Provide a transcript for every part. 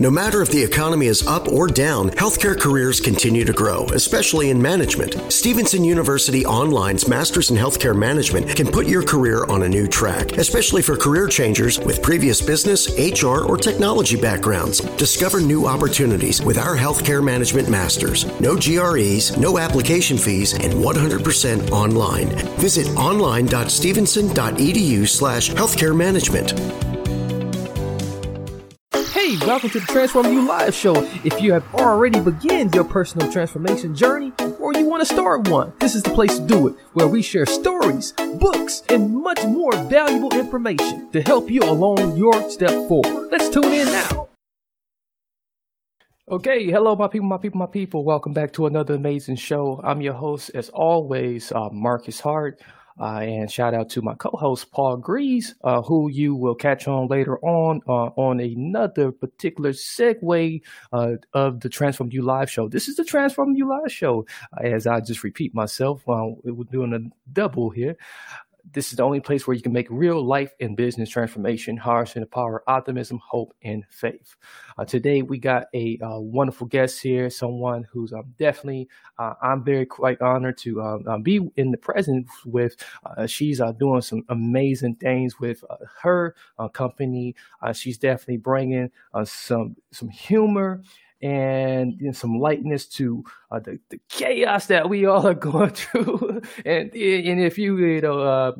No matter if the economy is up or down, healthcare careers continue to grow, especially in management. Stevenson University Online's Masters in Healthcare Management can put your career on a new track, especially for career changers with previous business, HR, or technology backgrounds. Discover new opportunities with our Healthcare Management Masters. No GREs, no application fees, and 100% online. Visit online.stevenson.edu slash healthcare management. Welcome to the Transform You Live show. If you have already begun your personal transformation journey or you want to start one, this is the place to do it, where we share stories, books, and much more valuable information to help you along your step forward. Let's tune in now. Okay, hello, my people, my people, my people. Welcome back to another amazing show. I'm your host, as always, uh, Marcus Hart. Uh, and shout out to my co-host Paul Grease, uh, who you will catch on later on uh, on another particular segue uh, of the Transform You Live show. This is the Transform You Live show, as I just repeat myself. we're doing a double here this is the only place where you can make real life and business transformation, harnessing the power optimism, hope, and faith. Uh, today, we got a uh, wonderful guest here, someone who's um, definitely, uh, I'm very quite honored to um, um be in the presence with. Uh, she's uh, doing some amazing things with uh, her company. she's definitely bringing some some humor and you know, some lightness to uh, the, the, chaos that we all are going through. and and if you you know uh,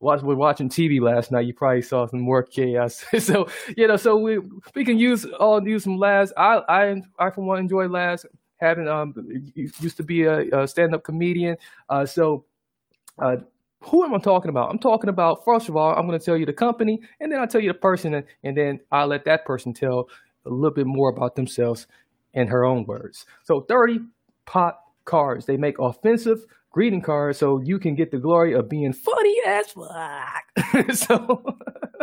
watch, were watching TV last night, you probably saw some more chaos. so you know, so we we can use all use some laughs. I I I for one enjoy laughs. Having um used to be a, a stand up comedian, uh, so. Uh, who am I talking about? I'm talking about, first of all, I'm going to tell you the company, and then I'll tell you the person, and, and then I'll let that person tell a little bit more about themselves in her own words. So Dirty Pop Cards. They make offensive greeting cards so you can get the glory of being funny as fuck. so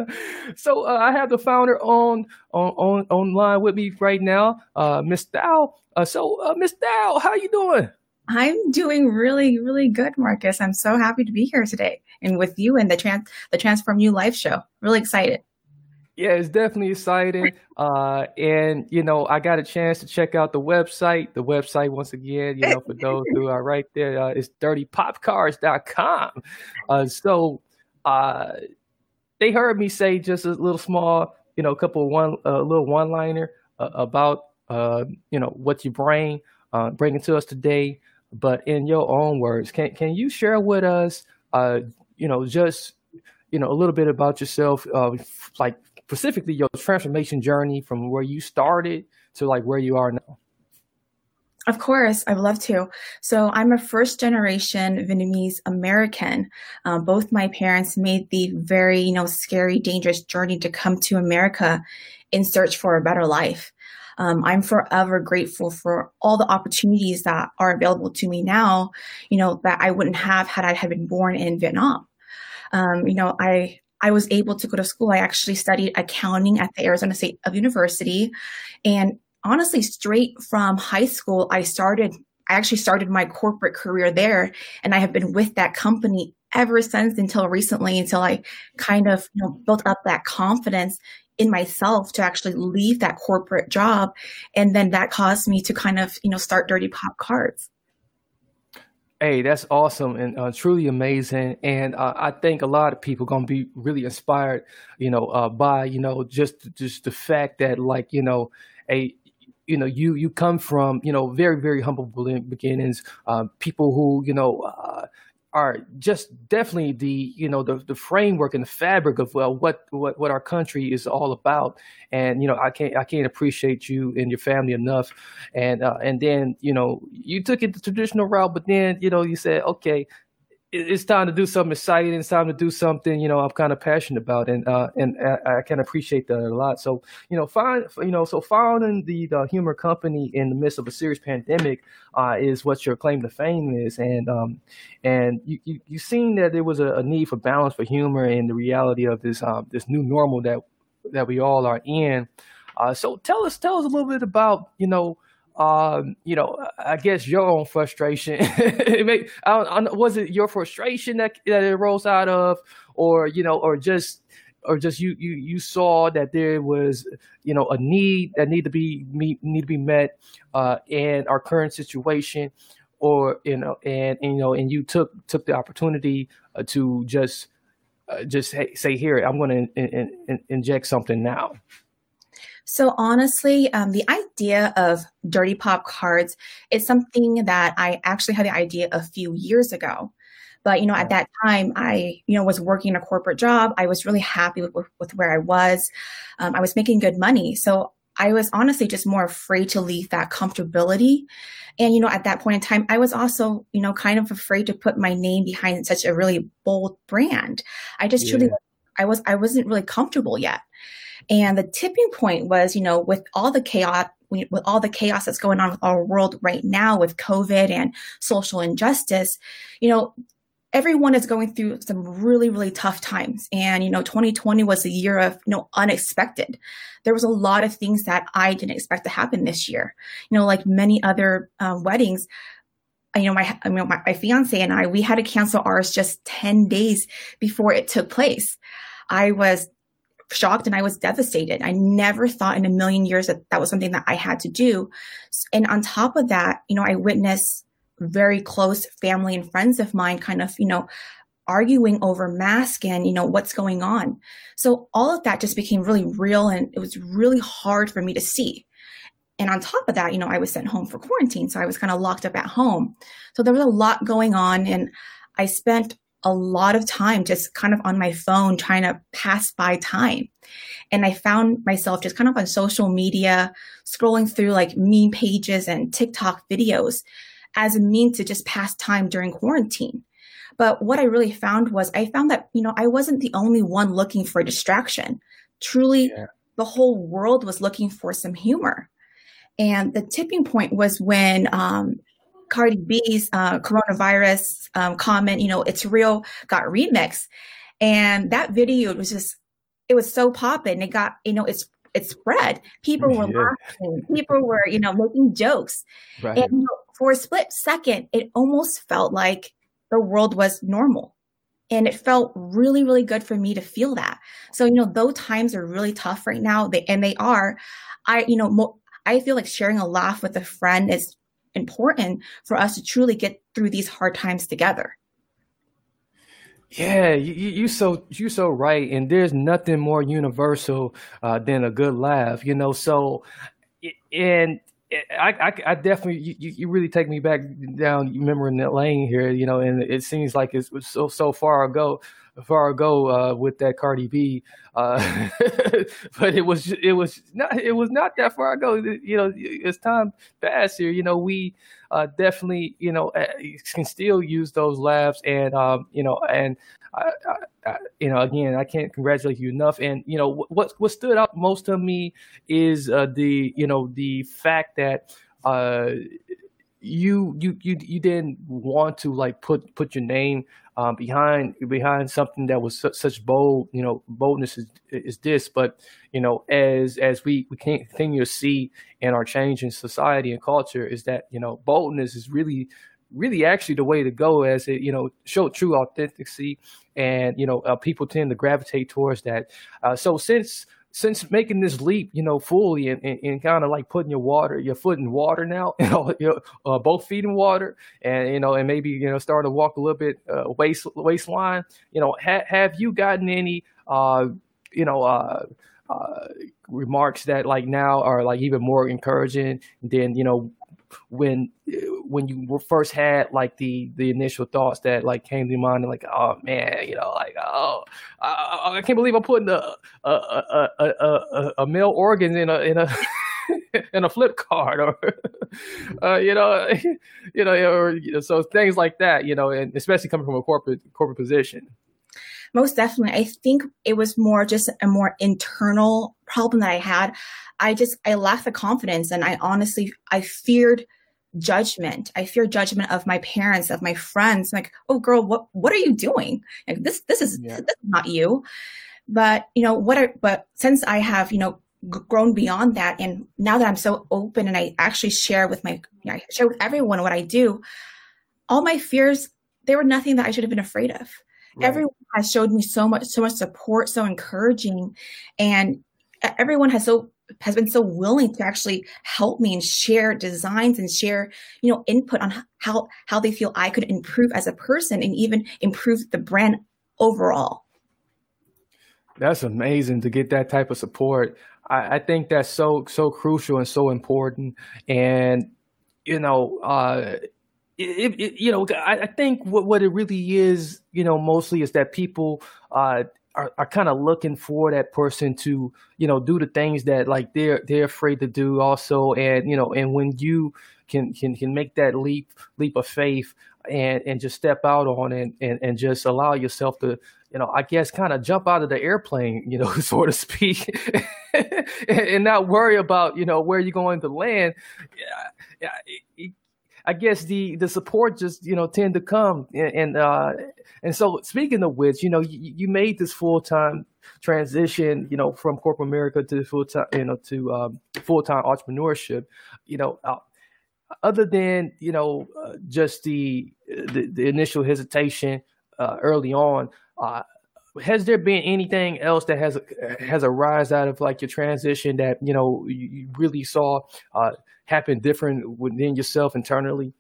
so uh, I have the founder on on on online with me right now, uh, Miss Thao. Uh, so uh, Miss Thao, how you doing? I'm doing really, really good, Marcus. I'm so happy to be here today and with you and the trans the Transform You Life show. Really excited. Yeah, it's definitely exciting. Uh, and you know, I got a chance to check out the website. The website, once again, you know, for those who are right there, uh, it's dirtypopcards.com. Uh, so, uh, they heard me say just a little small, you know, a couple one, a uh, little one liner uh, about, uh, you know, what you bring, uh, bringing to us today. But in your own words, can can you share with us, uh, you know, just you know, a little bit about yourself, uh, like specifically your transformation journey from where you started to like where you are now. Of course, I would love to. So I'm a first generation Vietnamese American. Um, both my parents made the very, you know, scary, dangerous journey to come to America in search for a better life. Um, I'm forever grateful for all the opportunities that are available to me now, you know, that I wouldn't have had I had been born in Vietnam. Um, you know, I I was able to go to school. I actually studied accounting at the Arizona State of University. And honestly, straight from high school, I started, I actually started my corporate career there. And I have been with that company ever since until recently, until I kind of you know, built up that confidence in myself to actually leave that corporate job. And then that caused me to kind of, you know, start Dirty Pop Cards. Hey, that's awesome and uh, truly amazing. And uh, I think a lot of people gonna be really inspired, you know, uh, by you know just just the fact that like you know a you know you you come from you know very very humble beginnings, uh, people who you know uh, are just definitely the you know the, the framework and the fabric of well what, what what our country is all about. And you know I can't I can't appreciate you and your family enough. And uh, and then you know you took it the traditional route but then you know you said okay it's time to do something exciting. It's time to do something, you know, I'm kind of passionate about, and uh, and I, I, can appreciate that a lot. So, you know, find, you know, so founding the, the humor company in the midst of a serious pandemic uh, is what your claim to fame is, and um, and you you you seen that there was a, a, need for balance for humor and the reality of this um, this new normal that that we all are in. Uh, so tell us tell us a little bit about you know um, you know, I guess your own frustration. may, I I was it your frustration that that it rose out of, or you know, or just or just you you you saw that there was you know a need that need to be meet, need to be met uh, in our current situation, or you know and, and you know and you took took the opportunity uh, to just uh, just say, say here I'm going to in, in, in, inject something now. So honestly, um, the idea of dirty pop cards is something that I actually had the idea a few years ago. But you know, at that time, I you know was working a corporate job. I was really happy with, with, where I was. Um, I was making good money, so I was honestly just more afraid to leave that comfortability. And you know, at that point in time, I was also you know kind of afraid to put my name behind such a really bold brand. I just yeah. truly, I was I wasn't really comfortable yet. And the tipping point was, you know, with all the chaos, with all the chaos that's going on with our world right now with COVID and social injustice, you know, everyone is going through some really, really tough times. And, you know, 2020 was a year of, you know, unexpected. There was a lot of things that I didn't expect to happen this year. You know, like many other uh, weddings, you know, my, I mean, my, my fiance and I, we had to cancel ours just 10 days before it took place. I was shocked and I was devastated. I never thought in a million years that that was something that I had to do. And on top of that, you know, I witnessed very close family and friends of mine kind of, you know, arguing over mask and, you know, what's going on. So all of that just became really real and it was really hard for me to see. And on top of that, you know, I was sent home for quarantine. So I was kind of locked up at home. So there was a lot going on and I spent a lot of time just kind of on my phone trying to pass by time. And I found myself just kind of on social media, scrolling through like meme pages and TikTok videos as a mean to just pass time during quarantine. But what I really found was I found that, you know, I wasn't the only one looking for a distraction. Truly, yeah. the whole world was looking for some humor. And the tipping point was when um, Cardi B's uh, coronavirus um, comment, you know, it's real, got remixed. And that video it was just, it was so popping. It got, you know, it's it spread. People were yeah. laughing. People were, you know, making jokes. Right. And you know, for a split second, it almost felt like the world was normal. And it felt really, really good for me to feel that. So, you know, though times are really tough right now, they, and they are, I, you know, mo- I feel like sharing a laugh with a friend is important for us to truly get through these hard times together. Yeah, you, you so you so right, and there's nothing more universal uh, than a good laugh, you know. So, and I, I, I definitely you, you really take me back down that lane here, you know, and it seems like it's so so far ago far ago uh, with that Cardi B, uh, but it was it was not it was not that far ago. You know, as time passed here, you know, we uh, definitely you know can still use those labs, and um, you know, and I, I, you know, again, I can't congratulate you enough. And you know, what what stood out most to me is uh, the you know the fact that uh, you you you you didn't want to like put put your name um, behind behind something that was su- such bold you know boldness is, is this. But you know as as we we can continue to see in our change in society and culture is that you know boldness is really really actually the way to go as it you know show true authenticity. And you know uh, people tend to gravitate towards that. Uh, so since since making this leap, you know, fully and, and, and kind of like putting your water, your foot in water now, you know, uh, both feet in water, and you know, and maybe you know, starting to walk a little bit uh, waist waistline. You know, ha- have you gotten any, uh, you know, uh, uh, remarks that like now are like even more encouraging than you know when when you first had like the the initial thoughts that like came to your mind and like oh man you know like oh I, I can't believe I'm putting a a a, a, a, a male organ in a in a in a flip card or uh, you know you know or you know, so things like that you know and especially coming from a corporate corporate position most definitely. I think it was more just a more internal problem that i had. I just i lacked the confidence and i honestly i feared judgment. I feared judgment of my parents of my friends. Like oh girl what what are you doing? Like this this is yeah. this is not you. But you know what I, but since i have you know grown beyond that and now that i'm so open and i actually share with my you know, i share with everyone what i do all my fears they were nothing that i should have been afraid of Right. Everyone has showed me so much, so much support, so encouraging, and everyone has so has been so willing to actually help me and share designs and share you know input on how how they feel i could improve as a person and even improve the brand overall. That's amazing to get that type of support. I, I think that's so so crucial and so important. And you know uh it, it, you know, I, I, think what, what it really is, you know, mostly is that people uh, are, are kind of looking for that person to, you know, do the things that like they're they're afraid to do also, and you know, and when you can can can make that leap leap of faith and and just step out on it and and just allow yourself to you know, I guess kind of jump out of the airplane, you know, so to speak, and not worry about, you know, where you're going to land. Yeah, yeah, I guess the the support just you know tend to come and and, uh, and so speaking of which, you know, you, you made this full time transition, you know, from corporate America to full time, you know, to um, full time entrepreneurship. You know, uh, other than you know uh, just the, the, the initial hesitation uh, early on. Uh, has there been anything else that has has arise out of like your transition that you know you really saw uh, happen different within yourself internally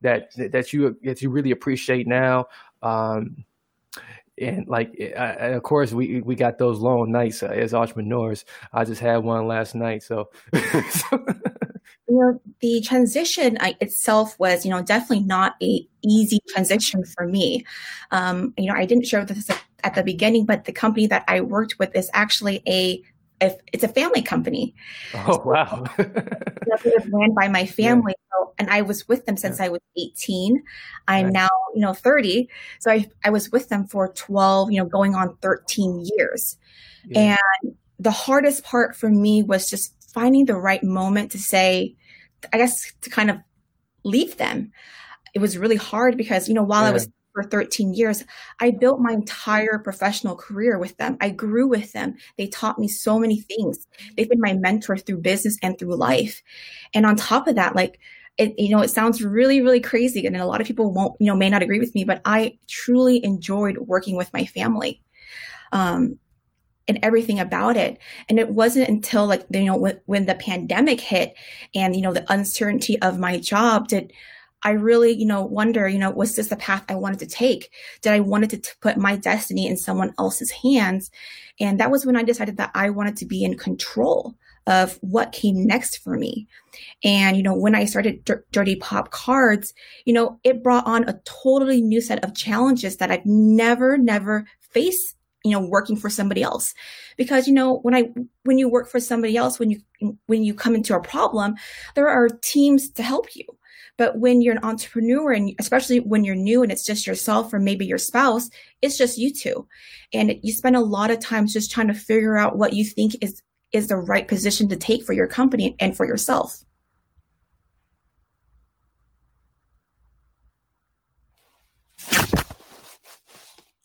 that that you that you really appreciate now? Um, and like and of course we we got those long nights uh, as entrepreneurs. I just had one last night so, you know the transition itself was you know definitely not a easy transition for me. Um, you know i didn't share this at the beginning but the company that i worked with is actually a if it's a family company. Oh wow! ran by my family, yeah. so, and I was with them since yeah. I was 18. I'm right. now, you know, 30, so I I was with them for 12, you know, going on 13 years. Yeah. And the hardest part for me was just finding the right moment to say, I guess, to kind of leave them. It was really hard because you know while I was for 13 years. I built my entire professional career with them. I grew with them. They taught me so many things. They've been my mentor through business and through life. And on top of that, like, it, you know, it sounds really, really crazy. And a lot of people won't, you know, may not agree with me, but I truly enjoyed working with my family. Um, and everything about it. And it wasn't until like, you know, when, when the pandemic hit and, you know, the uncertainty of my job did I really, you know, wonder, you know, was this the path I wanted to take? Did I wanted to, to put my destiny in someone else's hands? And that was when I decided that I wanted to be in control of what came next for me. And, you know, when I started D- Dirty Pop Cards, you know, it brought on a totally new set of challenges that I've never, never faced you know working for somebody else because you know when i when you work for somebody else when you when you come into a problem there are teams to help you but when you're an entrepreneur and especially when you're new and it's just yourself or maybe your spouse, it's just you two. And you spend a lot of times just trying to figure out what you think is is the right position to take for your company and for yourself.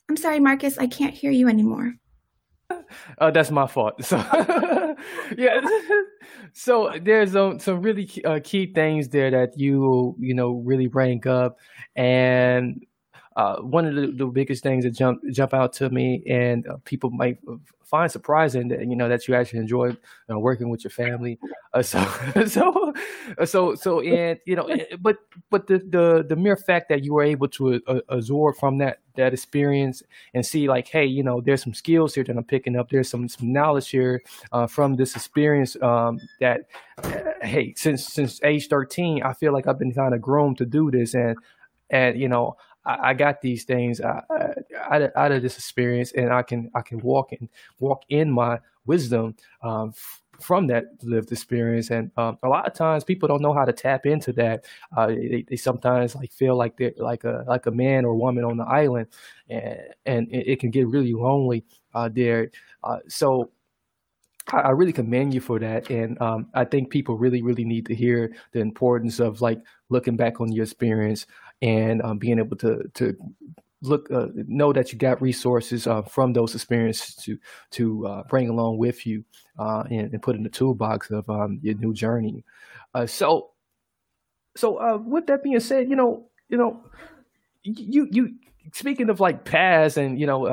I'm sorry, Marcus, I can't hear you anymore. Oh, that's my fault. So, yeah. So there's um, some really uh, key things there that you you know really rank up, and uh, one of the, the, biggest things that jump jump out to me, and uh, people might find surprising that you know that you actually enjoy you know, working with your family. Uh, so so so so and you know, but but the the the mere fact that you were able to uh, absorb from that that experience and see like, hey, you know, there's some skills here that I'm picking up. There's some some knowledge here uh, from this experience um, that, uh, hey, since since age 13, I feel like I've been kind of groomed to do this and and you know I, got these things out, of, out of this experience, and I can I can walk in walk in my wisdom um, f- from that lived experience. And um, a lot of times, people don't know how to tap into that. Uh, they, they, sometimes like feel like they're like a like a man or woman on the island, and and it, it can get really lonely uh, there. Uh, so I really commend you for that, and um, I think people really, really need to hear the importance of like looking back on your experience and um, being able to to look uh, know that you got resources uh, from those experiences to to uh, bring along with you uh, and, and, put in the toolbox of um, your new journey. Uh, so, so uh, with that being said, you know, you know, you you speaking of like past and you know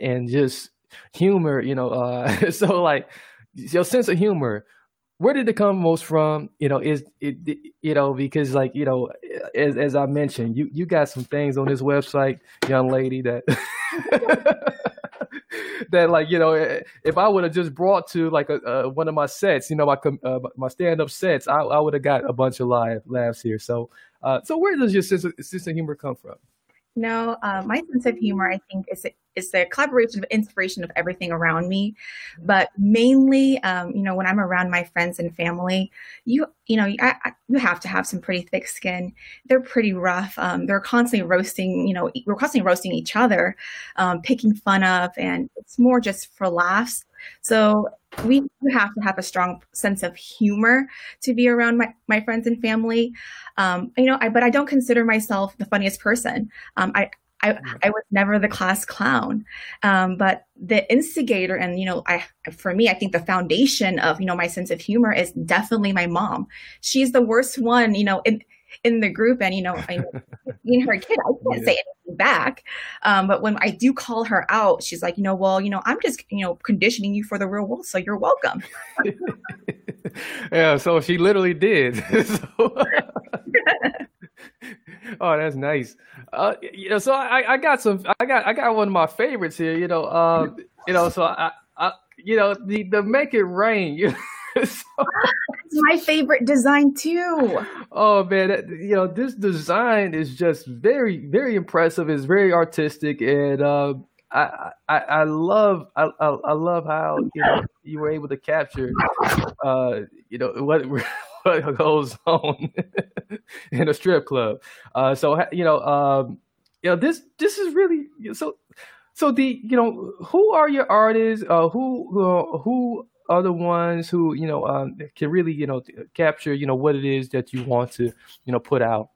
and just humor, you know, so like your sense of humor where did it come most from? You know, is it, you know, because like, you know, as, as I mentioned, you, you got some things on this website, young lady that, that like, you know, if I would have just brought to like a, uh, one of my sets, you know, my, uh, my stand up sets, I, I would have got a bunch of live laughs here. So, uh, so where does your sense of, sense of humor come from? No, uh, my sense of humor, I think, is is the collaboration of inspiration of everything around me. But mainly, um, you know, when I'm around my friends and family, you you know, I, I, you have to have some pretty thick skin. They're pretty rough. Um, they're constantly roasting. You know, we're constantly roasting each other, um, picking fun of, and it's more just for laughs. So we have to have a strong sense of humor to be around my, my friends and family. Um, you know, I, but I don't consider myself the funniest person. Um, I, I, I, was never the class clown. Um, but the instigator and, you know, I, for me, I think the foundation of, you know, my sense of humor is definitely my mom. She's the worst one, you know, in, in the group and you know I, being her kid i can't yeah. say anything back um, but when i do call her out she's like you know well you know i'm just you know conditioning you for the real world so you're welcome yeah so she literally did so, oh that's nice uh, you know so I, I got some i got i got one of my favorites here you know um you know so i i you know the the make it rain you so, it's my favorite design too. Oh man, you know this design is just very, very impressive. It's very artistic, and uh, I, I, I love, I, I love how you know you were able to capture, uh, you know what. What goes on in a strip club? Uh, so you know, um, you know this. This is really so. So the you know who are your artists? Uh, who who who the ones who you know um, can really you know capture you know what it is that you want to you know put out.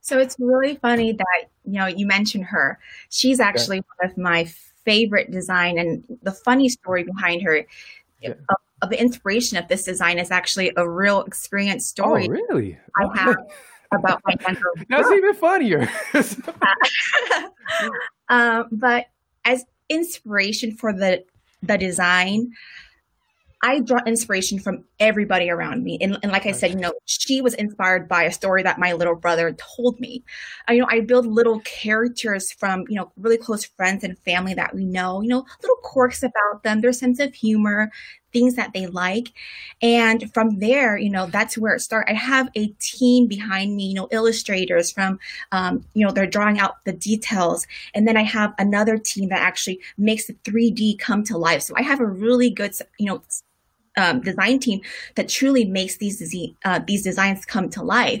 So it's really funny that you know you mentioned her. She's actually one of my favorite design, and the funny story behind her. Yeah. Of, of, the inspiration of this design is actually a real experience story. Oh, really? I have about my mentor. That's even funnier. um, but as inspiration for the the design, I draw inspiration from everybody around me. And, and like I said, you know, she was inspired by a story that my little brother told me. I, you know, I build little characters from, you know, really close friends and family that we know, you know, little quirks about them, their sense of humor, things that they like. And from there, you know, that's where it starts. I have a team behind me, you know, illustrators from, um, you know, they're drawing out the details. And then I have another team that actually makes the 3D come to life. So I have a really good, you know, um, design team that truly makes these uh, these designs come to life.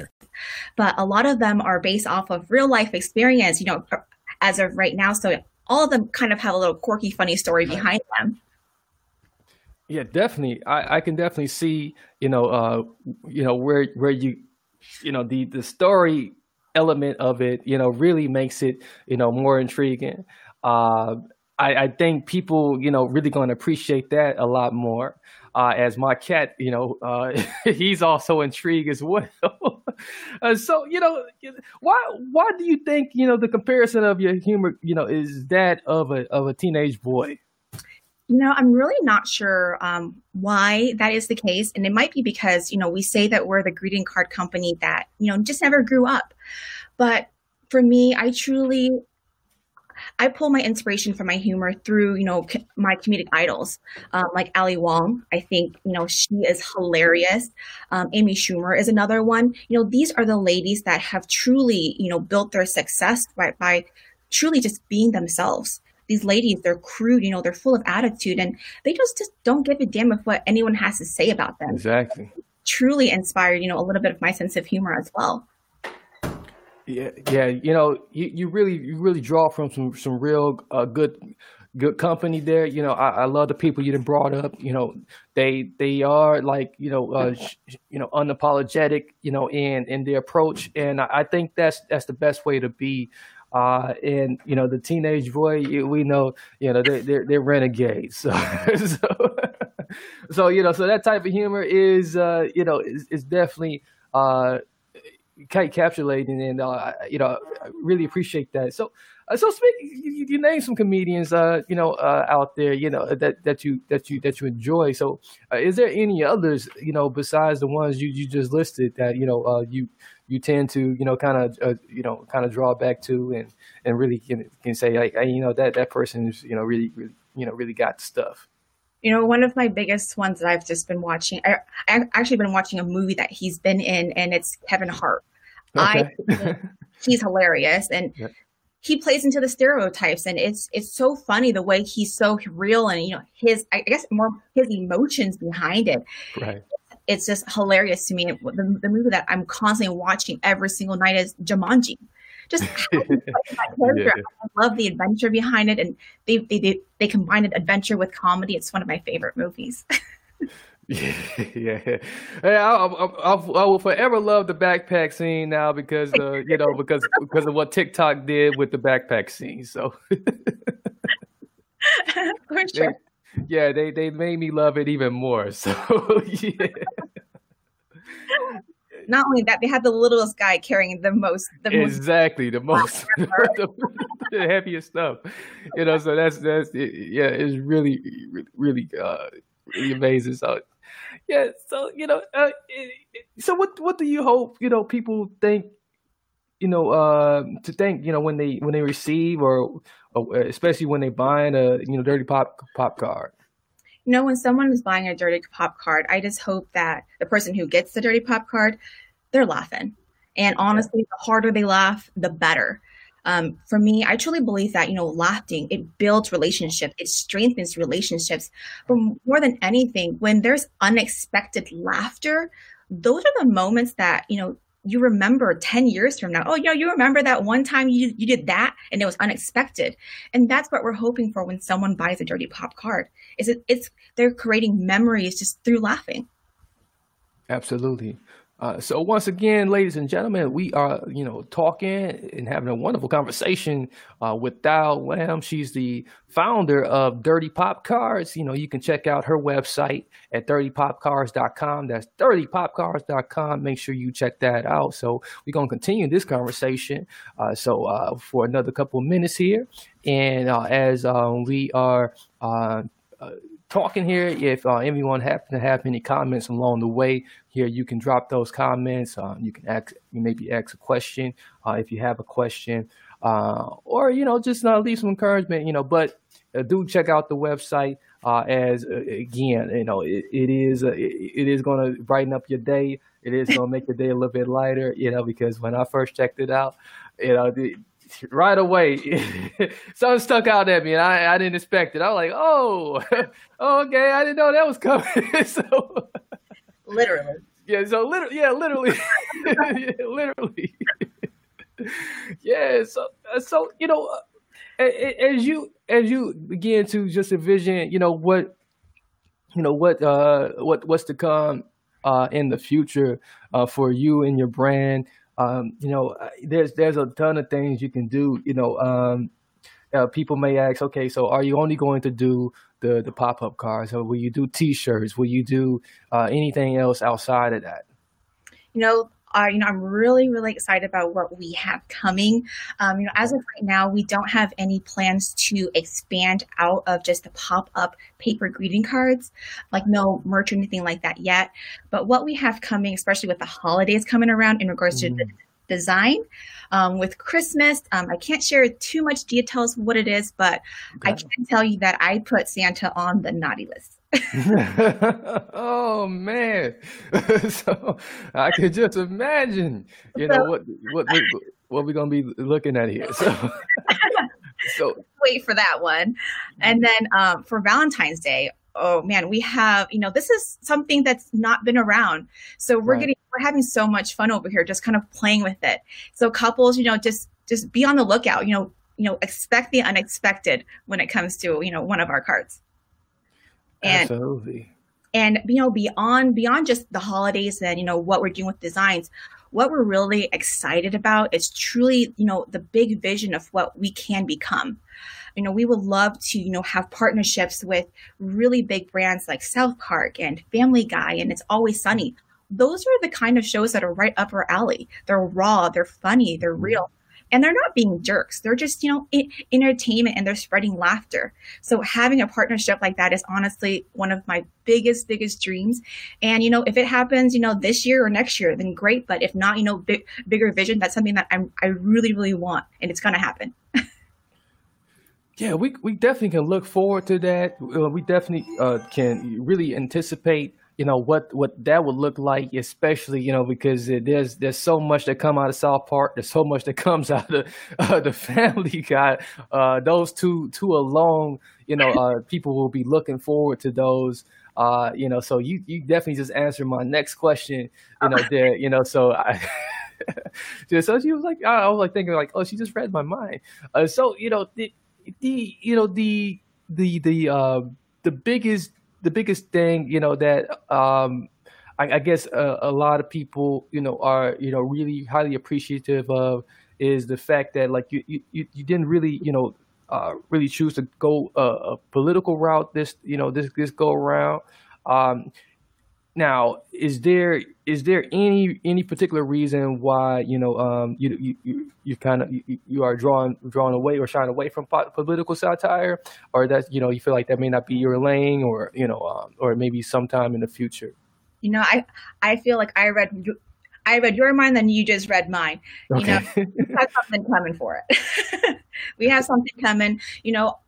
But a lot of them are based off of real life experience, you know, as of right now. So all of them kind of have a little quirky, funny story behind them. Yeah, definitely. I, I can definitely see, you know, uh, you know, where where you, you know, the the story element of it, you know, really makes it, you know, more intriguing. Uh, I, I think people, you know, really going to appreciate that a lot more uh, as my cat, you know, uh, he's also intrigued as well. uh, so, you know, why why do you think you know the comparison of your humor, you know, is that of a of a teenage boy? You know, I'm really not sure um, why that is the case, and it might be because you know we say that we're the greeting card company that you know just never grew up, but for me, I truly I pull my inspiration from my humor through, you know, my comedic idols, um, like Ali Wong. I think, you know, she is hilarious. Um, Amy Schumer is another one. You know, these are the ladies that have truly, you know, built their success by, by truly just being themselves. These ladies, they're crude, you know, they're full of attitude and they just, just don't give a damn with what anyone has to say about them. Exactly. Truly inspired, you know, a little bit of my sense of humor as well. Yeah, yeah. You know, you, you really you really draw from some some real uh, good good company there. You know, I, I love the people you have brought up. You know, they they are like you know uh, sh- you know unapologetic. You know, in in their approach, and I, I think that's that's the best way to be. Uh, and you know the teenage boy, we know, you know they're they're, they're renegades. So, so, so, you know, so that type of humor is, uh, you know, is, is definitely uh, capsulating, and uh, you know, I really appreciate that. So, uh, so speak, you, you name some comedians, uh, you know, uh, out there, you know, that that you that you that you enjoy. So, uh, is there any others, you know, besides the ones you, you just listed that you know uh, you you tend to you know kind of uh, you know kind of draw back to and and really can, can say like hey, you know that that person is you know really really you know really got stuff. You know, one of my biggest ones that I've just been watching, I, I've actually been watching a movie that he's been in, and it's Kevin Hart. Okay. I he's hilarious and yeah. he plays into the stereotypes and it's it's so funny the way he's so real and you know his I guess more his emotions behind it. Right. It's just hilarious to me. The, the movie that I'm constantly watching every single night is Jumanji. Just yeah. I love the adventure behind it, and they they they, they combined adventure with comedy. It's one of my favorite movies. Yeah, yeah. Hey, I, I, I, I, will forever love the backpack scene now because uh, you know because because of what TikTok did with the backpack scene. So, for sure. They, yeah, they they made me love it even more. So, yeah. Not only that, they had the littlest guy carrying the most. The exactly, most, the most, the, the, heaviest stuff. You know, so that's that's yeah, it's really really uh, really amazing. So yeah. So you know, uh, so what what do you hope you know people think you know uh, to think you know when they when they receive or, or especially when they buying a you know dirty pop pop card. You know, when someone is buying a dirty pop card, I just hope that the person who gets the dirty pop card, they're laughing. And honestly, the harder they laugh, the better. Um, for me, I truly believe that, you know, laughing, it builds relationships, it strengthens relationships. But more than anything, when there's unexpected laughter, those are the moments that, you know, you remember 10 years from now. Oh, you know, you remember that one time you, you did that and it was unexpected. And that's what we're hoping for when someone buys a dirty pop card. Is it it's they're creating memories just through laughing. Absolutely. Uh, so once again, ladies and gentlemen, we are, you know, talking and having a wonderful conversation uh, with Thao Lam. She's the founder of Dirty Pop Cards. You know, you can check out her website at dirtypopcards.com. That's dirtypopcards.com. Make sure you check that out. So we're to continue this conversation. Uh, so uh, for another couple of minutes here. And uh, as we are talking here. If uh, anyone happen to have any comments along the way here, you can drop those comments. Uh, you can ask, you maybe ask a question uh, if you have a question, uh, or you know, just uh, leave some encouragement. You know, but uh, do check out the website. as again, you know, it, it is it, it is going to brighten up your day. It is going to make your day a little bit lighter. You know, because when I first checked it out, you know, the, right away. Something stuck out at me, and I, I didn't expect it. I was like, "Oh, okay, I didn't know that was coming." so, literally, yeah. So literally, yeah, literally, yeah, literally, yeah. So, uh, so you know, uh, as you as you begin to just envision, you know what, you know what, uh, what what's to come uh, in the future uh, for you and your brand um, you know, uh, there's there's a ton of things you can do. You know, um, uh, people may ask, okay, so are you only going to do the the pop up cards, or will you do T-shirts? Will you do uh, anything else outside of that? You know, uh, you know, I'm really, really excited about what we have coming. Um, you know, as of right now, we don't have any plans to expand out of just the pop up paper greeting cards, like no merch or anything like that yet. But what we have coming, especially with the holidays coming around in regards mm. to the, design um, with Christmas. Um, I can't share too much details what it is, but okay. I can tell you that I put Santa on the naughty list. oh man! so I could just imagine, you know, what what what we're gonna be looking at here. So, so wait for that one, and then um, for Valentine's Day, oh man, we have, you know, this is something that's not been around. So we're right. getting, we're having so much fun over here, just kind of playing with it. So couples, you know, just, just be on the lookout, you know, you know, expect the unexpected when it comes to, you know, one of our cards. And, Absolutely. And, you know, beyond, beyond just the holidays and, you know, what we're doing with designs, what we're really excited about is truly, you know, the big vision of what we can become you know, we would love to, you know, have partnerships with really big brands like South Park and Family Guy and It's Always Sunny. Those are the kind of shows that are right up our alley. They're raw, they're funny, they're mm-hmm. real. And they're not being jerks. They're just, you know, entertainment and they're spreading laughter. So having a partnership like that is honestly one of my biggest, biggest dreams. And, you know, if it happens, you know, this year or next year, then great. But if not, you know, big, bigger vision, that's something that I'm, I really, really want. And it's going to happen. Yeah, we we definitely can look forward to that. Uh, we definitely uh, can really anticipate, you know, what what that would look like, especially you know because there's there's so much that come out of South Park. There's so much that comes out of uh, the Family Guy. Uh, those two two alone, you know, uh, people will be looking forward to those. Uh, you know, so you you definitely just answered my next question. You know, there, you know, so I. so she was like, I was like thinking like, oh, she just read my mind. Uh, so you know, the, the you know the the the uh, the biggest the biggest thing you know that um, I, I, guess a, a, lot of people you know are you know really highly appreciative of is the fact that like you you, you didn't really you know uh, really choose to go a, a, political route this you know this this go around. Um, now, is there is there any any particular reason why you know um, you you you kind of you, you, are drawn drawn away or shying away from political satire, or that you know you feel like that may not be your lane, or you know, um, or maybe sometime in the future? You know, I I feel like I read I read your mind, then you just read mine. You know, we have something coming for it. we have something coming. You know,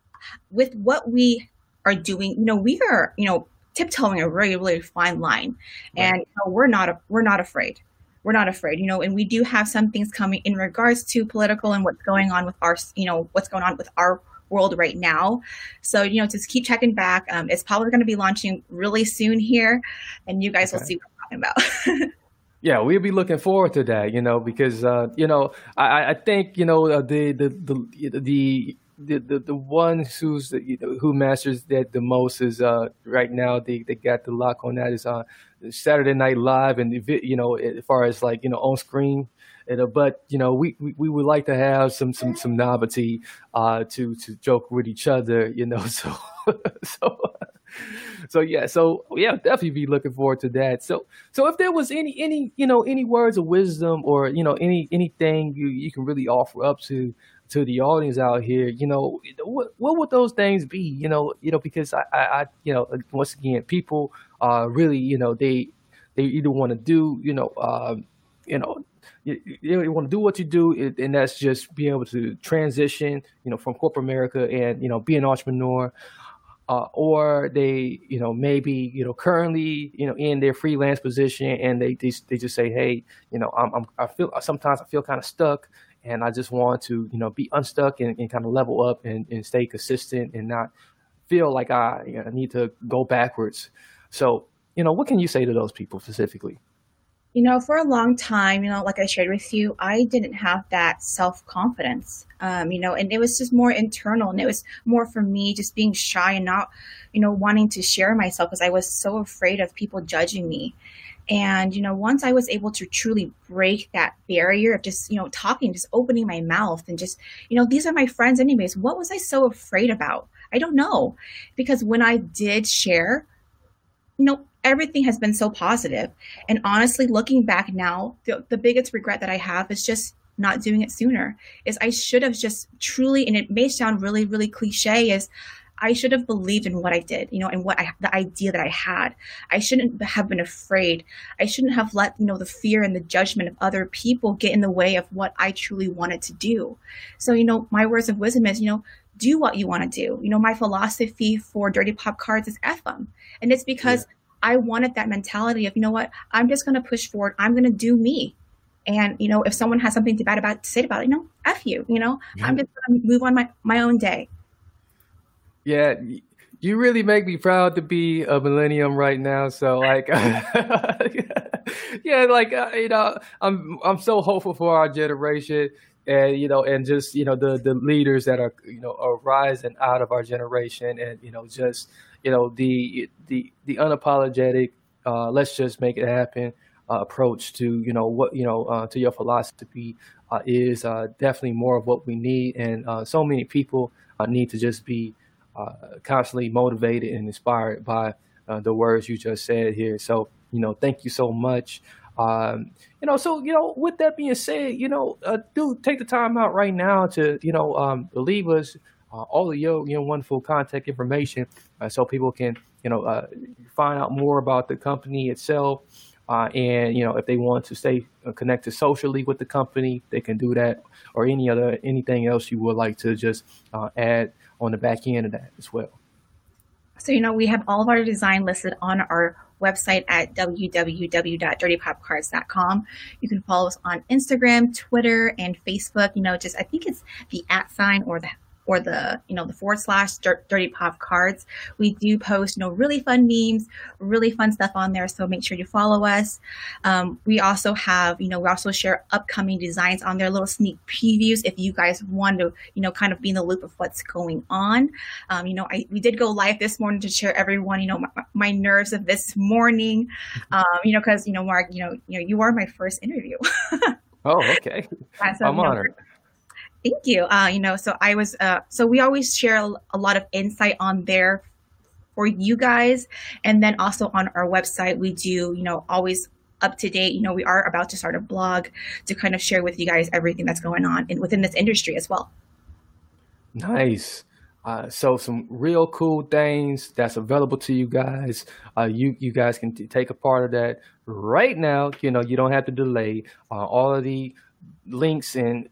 with what we are doing, you know, we are, you know, tiptoeing a really really fine line. Right. and you know, we're not we're not afraid. We're not afraid you know and we do have some things coming in regards to political and what's going on with our you know what's going on with our world right now. So you know just keep checking back. Um, it's probably going to be launching really soon here and you guys okay. will see what i'm talking about. Yeah, we'll be looking forward to that, you know, because uh, you know, I, I think you know the the the the the, the, the one who's you know, who masters that the most is uh, right now they, they got the lock on that is on uh, Saturday Night Live and you know as far as like you know on screen. And, uh, but you know we, we, we would like to have some some some novelty uh, to to joke with each other you know so so so yeah so yeah definitely be looking forward to that so so if there was any any you know any words of wisdom or you know any anything you, you can really offer up to to the audience out here, you know, what, what would those things be? You know, you know, because I, I, I you know, once again, people uh really, you know, they they either want to do, you know, um, you know, you, you want to do what you do, and that's just being able to transition, you know, from corporate America and you know, be an entrepreneur. Uh, or they, you know, maybe, you know, currently, you know, in their freelance position, and they they, they just say, hey, you know, I'm, I'm I feel sometimes I feel kind of stuck, and I just want to, you know, be unstuck and, and kind of level up and, and stay consistent and not feel like I, you know, need to go backwards. So, you know, what can you say to those people specifically? You know, for a long time, you know, like I shared with you, I didn't have that self confidence, um, you know, and it was just more internal and it was more for me just being shy and not, you know, wanting to share myself because I was so afraid of people judging me. And, you know, once I was able to truly break that barrier of just, you know, talking, just opening my mouth and just, you know, these are my friends anyways. What was I so afraid about? I don't know. Because when I did share, you know, everything has been so positive. And honestly, looking back now, the, the biggest regret that I have is just not doing it sooner. Is I should have just truly, and it may sound really, really cliche, is I should have believed in what I did, you know, and what I, the idea that I had. I shouldn't have been afraid. I shouldn't have let, you know, the fear and the judgment of other people get in the way of what I truly wanted to do. So, you know, my words of wisdom is, you know, do what you want to do. You know, my philosophy for Dirty Pop Cards is F them. And it's because yeah. I wanted that mentality of, you know what, I'm just going to push forward. I'm going to do me. And, you know, if someone has something to bad about to say about it, you know, F you, you know, yeah. I'm just going to move on my, my own day. Yeah. You really make me proud to be a millennium right now. So like, yeah, like, uh, you know, I'm, I'm so hopeful for our generation and you know and just you know the the leaders that are you know are rising out of our generation and you know just you know the the the unapologetic uh, let's just make it happen uh, approach to you know what you know uh, to your philosophy uh, is uh, definitely more of what we need and so many people need to just be constantly motivated and inspired by the words you just said here so you know thank you so much um, you know, so you know, with that being said, you know, uh, do take the time out right now to you know um, leave us uh, all of your you know wonderful contact information uh, so people can you know uh, find out more about the company itself. Uh, and you know, if they want to stay uh, connected socially with the company, they can do that, or any other anything else you would like to just add on the back end of that as well. So, you know, we have all of our design listed on our website at www.dirtypopcards.com. You can follow us on Instagram, Twitter, and Facebook. You know, just I think it's the at sign or the or the you know the forward slash dirty pop cards we do post you know really fun memes really fun stuff on there so make sure you follow us um, we also have you know we also share upcoming designs on there little sneak previews if you guys want to you know kind of be in the loop of what's going on um, you know I, we did go live this morning to share everyone you know my, my nerves of this morning um, you know because you know mark you know you know you are my first interview oh okay i'm honored Thank you. Uh, you know, so I was, uh, so we always share a, lot of insight on there for you guys. And then also on our website, we do, you know, always up to date. You know, we are about to start a blog to kind of share with you guys everything that's going on in, within this industry as well. Nice. Uh, so some real cool things that's available to you guys. Uh, you you guys can t- take a part of that right now. You know, you don't have to delay. Uh, all of the links and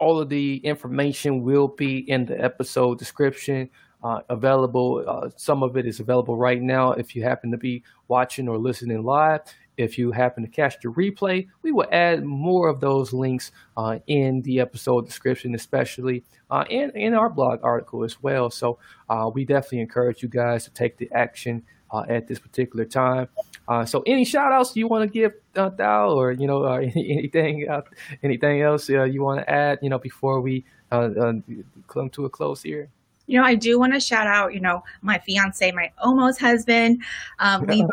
all of the information will be in the episode description uh, available. Uh, some of it is available right now if you happen to be watching or listening live. If you happen to catch the replay, we will add more of those links uh, in the episode description, especially uh, and in our blog article as well. So uh, we definitely encourage you guys to take the action uh, at this particular time. Uh, so, any shout outs you want to give, uh, Thao, or you know, uh, anything, uh, anything else uh, you want to add, you know, before we uh, come to a close here? You know, I do want to shout out, you know, my fiance, my almost husband, um, Levi,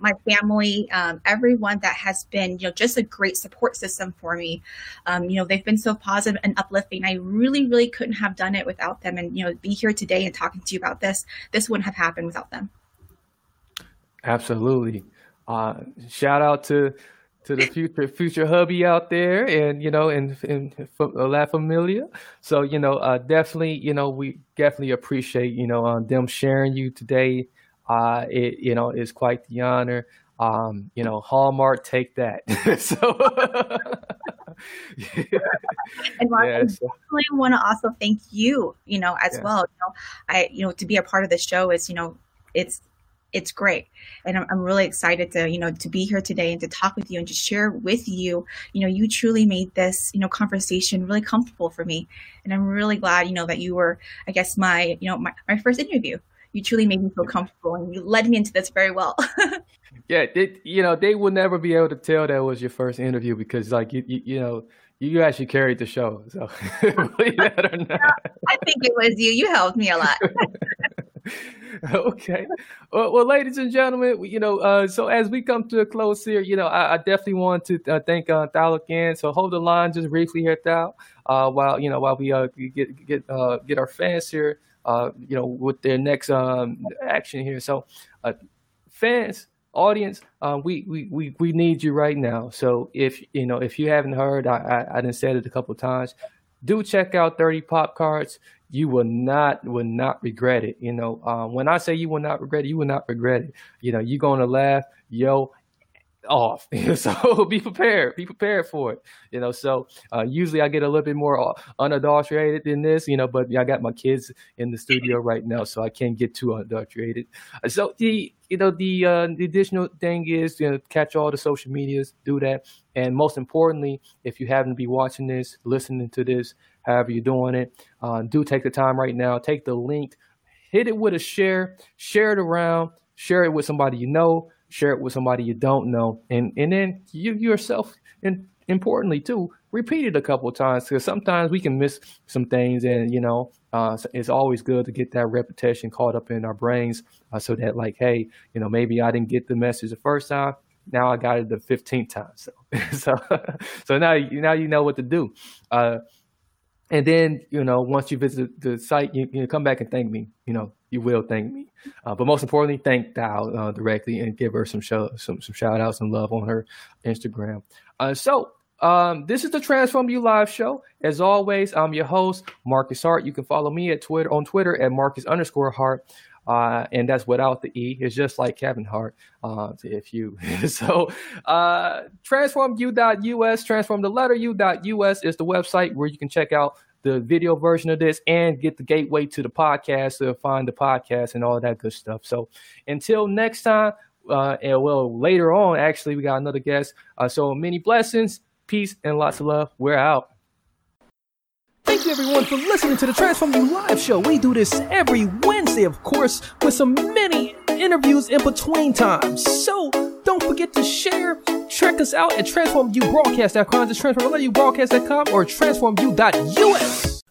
my family, um, everyone that has been, you know, just a great support system for me. Um, you know, they've been so positive and uplifting. I really, really couldn't have done it without them. And, you know, be here today and talking to you about this, this wouldn't have happened without them. Absolutely. Uh, shout out to to the future future hubby out there, and you know, and, and La Familia. So you know, uh, definitely, you know, we definitely appreciate you know uh, them sharing you today. Uh, it you know is quite the honor. Um, you know, Hallmark, take that. so. and Mark, yeah, I definitely want to also thank you, you know, as yeah. well. You know, I, you know, to be a part of the show is, you know, it's it's great. And I'm, I'm really excited to you know to be here today and to talk with you and to share with you you know you truly made this you know conversation really comfortable for me. And i'm really glad you know that you were i guess my you know my, my first interview. You truly made me feel comfortable and you led me into this very well. Yeah it, you know they will never be able to tell that was your first interview because like you, you, you know you actually carried the show so believe that or not. I think it was you. You helped me a lot okay. Well, well, ladies and gentlemen, you know, uh, so as we come to a close here, you know, I, I definitely want to uh, thank uh, Thao again. So hold the line just briefly here, Thao, uh, while you know while we uh, get get uh, get our fans here, uh, you know, with their next um, action here. So, fans, audience, we, we we we need you right now. So if you know if you haven't heard, I I, I done said it a couple times. Do check out Dirty Pop Cards you will not will not regret it. You know, um, when I say you will not regret it, you will not regret it. You know, you're gonna laugh, yo, off. so be prepared. Be prepared for it. You know, so uh, usually I get a little bit more unadulterated than this, you know, but I got my kids in the studio right now, so I can't get too unadulterated. So the you know the uh, the additional thing is you know catch all the social medias, do that, and most importantly, if you happen to be watching this, listening to this, however you're doing it, uh, do take the time right now. Take the link, hit it with a share, share it around, share it with somebody you know share it with somebody you don't know, and and then you yourself, and importantly too, repeat it a couple of times because sometimes we can miss some things, and you know, uh, it's always good to get that repetition caught up in our brains, uh, so that like, hey, you know, maybe I didn't get the message the first time, now I got it the fifteenth time, so so so now you now you know what to do. Uh, and then you know once you visit the site you, you come back and thank me you know you will thank me uh, but most importantly thank Thao uh, directly and give her some show some, some shout outs and love on her instagram uh, so um, this is the transform you live show as always i'm your host marcus hart you can follow me at twitter on twitter at marcus underscore hart uh, and that's without the E. It's just like Kevin Hart, uh, if you. so, uh, transformu.us, transform the letter u.us is the website where you can check out the video version of this and get the gateway to the podcast to find the podcast and all that good stuff. So, until next time, uh, and well, later on, actually, we got another guest. Uh, so, many blessings, peace, and lots of love. We're out. Thank you everyone for listening to the Transform You Live show. We do this every Wednesday, of course, with some many interviews in between times. So don't forget to share. Check us out at transformubroadcast.com, just transformubroadcast.com or transformu.us.